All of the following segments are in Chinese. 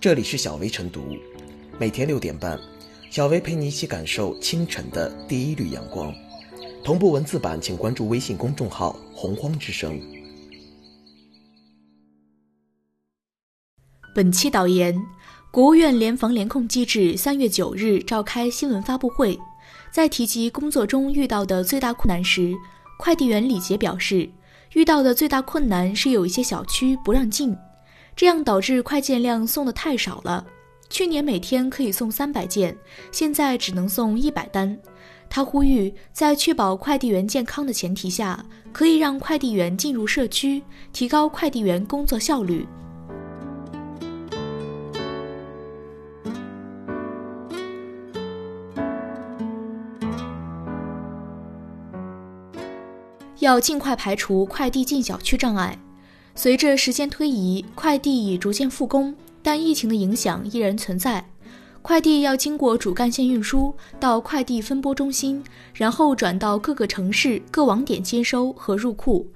这里是小薇晨读，每天六点半，小薇陪你一起感受清晨的第一缕阳光。同步文字版，请关注微信公众号“洪荒之声”。本期导言：国务院联防联控机制三月九日召开新闻发布会，在提及工作中遇到的最大困难时，快递员李杰表示，遇到的最大困难是有一些小区不让进。这样导致快件量送的太少了，去年每天可以送三百件，现在只能送一百单。他呼吁，在确保快递员健康的前提下，可以让快递员进入社区，提高快递员工作效率。要尽快排除快递进小区障碍。随着时间推移，快递已逐渐复工，但疫情的影响依然存在。快递要经过主干线运输到快递分拨中心，然后转到各个城市各网点接收和入库，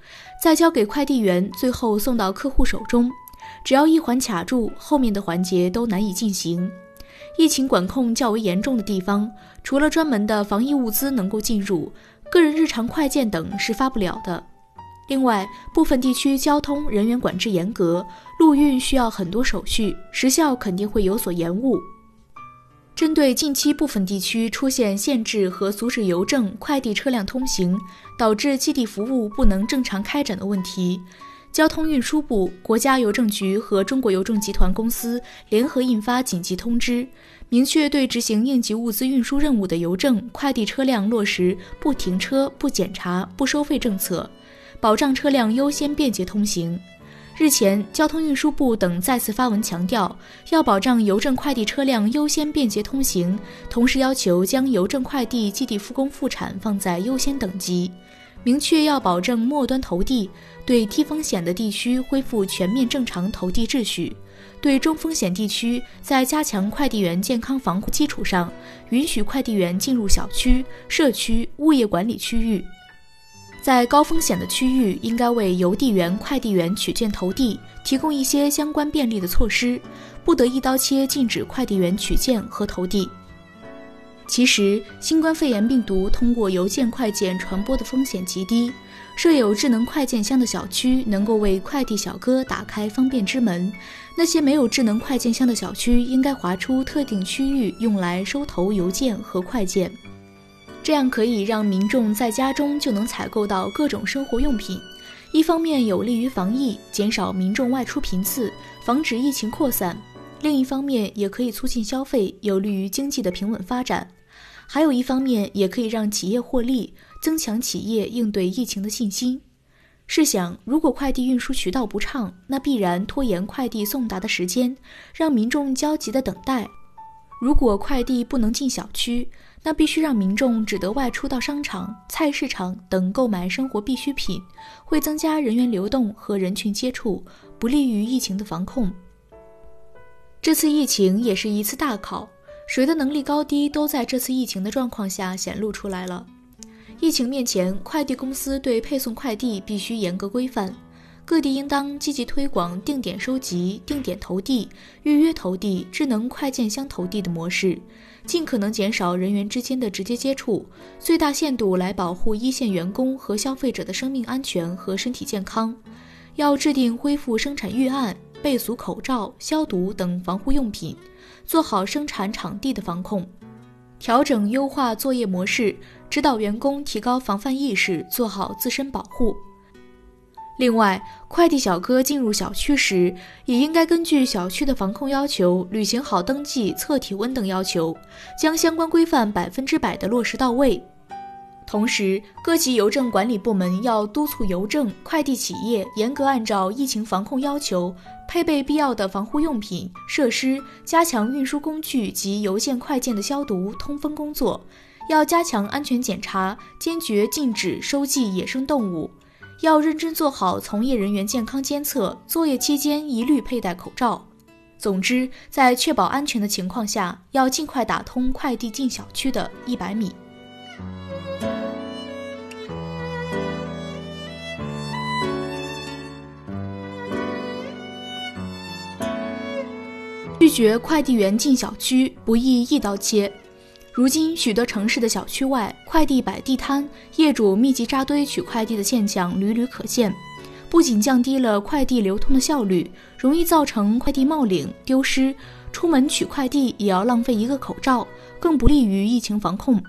再交给快递员，最后送到客户手中。只要一环卡住，后面的环节都难以进行。疫情管控较为严重的地方，除了专门的防疫物资能够进入，个人日常快件等是发不了的。另外，部分地区交通人员管制严格，陆运需要很多手续，时效肯定会有所延误。针对近期部分地区出现限制和阻止邮政、快递车辆通行，导致寄递服务不能正常开展的问题，交通运输部、国家邮政局和中国邮政集团公司联合印发紧急通知，明确对执行应急物资运输任务的邮政、快递车辆落实不停车、不检查、不收费政策。保障车辆优先便捷通行。日前，交通运输部等再次发文强调，要保障邮政快递车辆优先便捷通行，同时要求将邮政快递寄递复工复产放在优先等级，明确要保证末端投递，对低风险的地区恢复全面正常投递秩序，对中风险地区在加强快递员健康防护基础上，允许快递员进入小区、社区、物业管理区域。在高风险的区域，应该为邮递员、快递员取件投递提供一些相关便利的措施，不得一刀切禁止快递员取件和投递。其实，新冠肺炎病毒通过邮件快件传播的风险极低，设有智能快件箱的小区能够为快递小哥打开方便之门。那些没有智能快件箱的小区，应该划出特定区域用来收投邮件和快件。这样可以让民众在家中就能采购到各种生活用品，一方面有利于防疫，减少民众外出频次，防止疫情扩散；另一方面也可以促进消费，有利于经济的平稳发展。还有一方面也可以让企业获利，增强企业应对疫情的信心。试想，如果快递运输渠道不畅，那必然拖延快递送达的时间，让民众焦急的等待。如果快递不能进小区，那必须让民众只得外出到商场、菜市场等购买生活必需品，会增加人员流动和人群接触，不利于疫情的防控。这次疫情也是一次大考，谁的能力高低都在这次疫情的状况下显露出来了。疫情面前，快递公司对配送快递必须严格规范。各地应当积极推广定点收集、定点投递、预约投递、智能快件箱投递的模式，尽可能减少人员之间的直接接触，最大限度来保护一线员工和消费者的生命安全和身体健康。要制定恢复生产预案，备足口罩、消毒等防护用品，做好生产场地的防控，调整优化作业模式，指导员工提高防范意识，做好自身保护。另外，快递小哥进入小区时，也应该根据小区的防控要求，履行好登记、测体温等要求，将相关规范百分之百的落实到位。同时，各级邮政管理部门要督促邮政、快递企业严格按照疫情防控要求，配备必要的防护用品、设施，加强运输工具及邮件快件的消毒、通风工作，要加强安全检查，坚决禁止收寄野生动物。要认真做好从业人员健康监测，作业期间一律佩戴口罩。总之，在确保安全的情况下，要尽快打通快递进小区的一百米。拒绝快递员进小区，不易一刀切。如今，许多城市的小区外快递摆地摊，业主密集扎堆取快递的现象屡屡可见。不仅降低了快递流通的效率，容易造成快递冒领、丢失。出门取快递也要浪费一个口罩，更不利于疫情防控。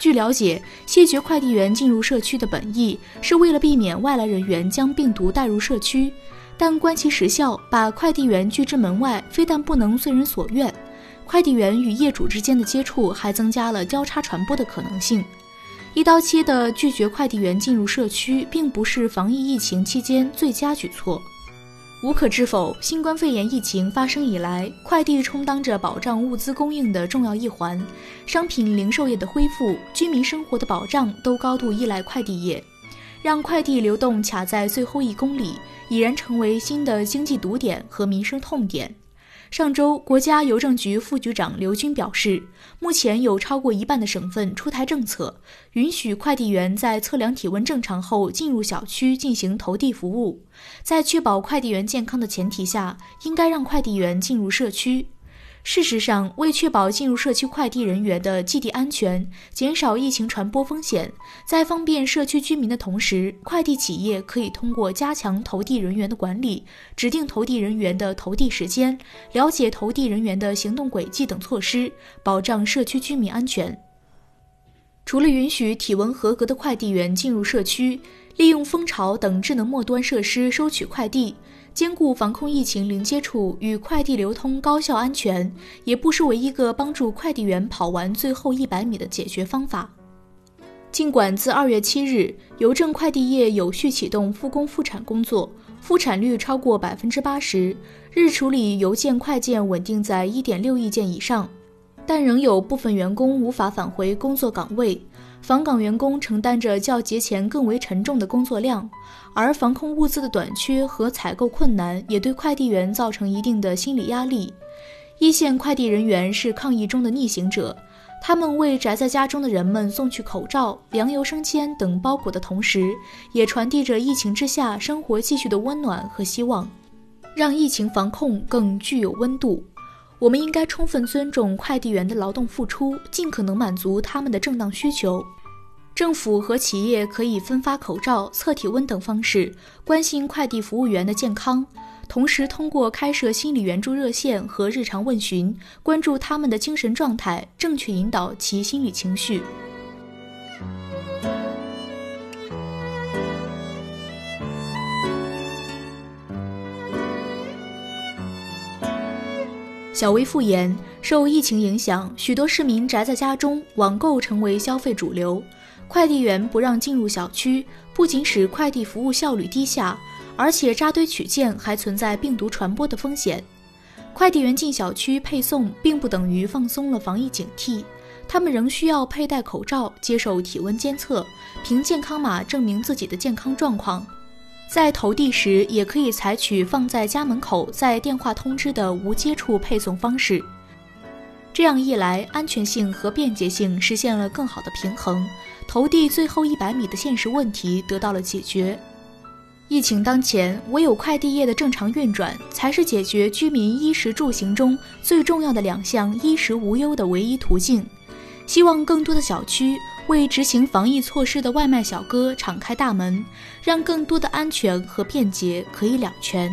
据了解，谢绝快递员进入社区的本意是为了避免外来人员将病毒带入社区，但观其实效，把快递员拒之门外，非但不能遂人所愿。快递员与业主之间的接触还增加了交叉传播的可能性。一刀切的拒绝快递员进入社区，并不是防疫疫情期间最佳举措。无可置否，新冠肺炎疫情发生以来，快递充当着保障物资供应的重要一环。商品零售业的恢复，居民生活的保障，都高度依赖快递业。让快递流动卡在最后一公里，已然成为新的经济堵点和民生痛点。上周，国家邮政局副局长刘军表示，目前有超过一半的省份出台政策，允许快递员在测量体温正常后进入小区进行投递服务。在确保快递员健康的前提下，应该让快递员进入社区。事实上，为确保进入社区快递人员的寄递安全，减少疫情传播风险，在方便社区居民的同时，快递企业可以通过加强投递人员的管理，指定投递人员的投递时间，了解投递人员的行动轨迹等措施，保障社区居民安全。除了允许体温合格的快递员进入社区，利用蜂巢等智能末端设施收取快递。兼顾防控疫情零接触与快递流通高效安全，也不失为一个帮助快递员跑完最后一百米的解决方法。尽管自二月七日，邮政快递业有序启动复工复产工作，复产率超过百分之八十，日处理邮件快件稳定在一点六亿件以上，但仍有部分员工无法返回工作岗位。访岗员工承担着较节前更为沉重的工作量，而防控物资的短缺和采购困难也对快递员造成一定的心理压力。一线快递人员是抗疫中的逆行者，他们为宅在家中的人们送去口罩、粮油生鲜等包裹的同时，也传递着疫情之下生活继续的温暖和希望，让疫情防控更具有温度。我们应该充分尊重快递员的劳动付出，尽可能满足他们的正当需求。政府和企业可以分发口罩、测体温等方式关心快递服务员的健康，同时通过开设心理援助热线和日常问询，关注他们的精神状态，正确引导其心理情绪。小微复言：受疫情影响，许多市民宅在家中，网购成为消费主流。快递员不让进入小区，不仅使快递服务效率低下，而且扎堆取件还存在病毒传播的风险。快递员进小区配送，并不等于放松了防疫警惕，他们仍需要佩戴口罩，接受体温监测，凭健康码证明自己的健康状况。在投递时，也可以采取放在家门口在电话通知的无接触配送方式。这样一来，安全性和便捷性实现了更好的平衡，投递最后一百米的现实问题得到了解决。疫情当前，唯有快递业的正常运转，才是解决居民衣食住行中最重要的两项衣食无忧的唯一途径。希望更多的小区为执行防疫措施的外卖小哥敞开大门，让更多的安全和便捷可以两全。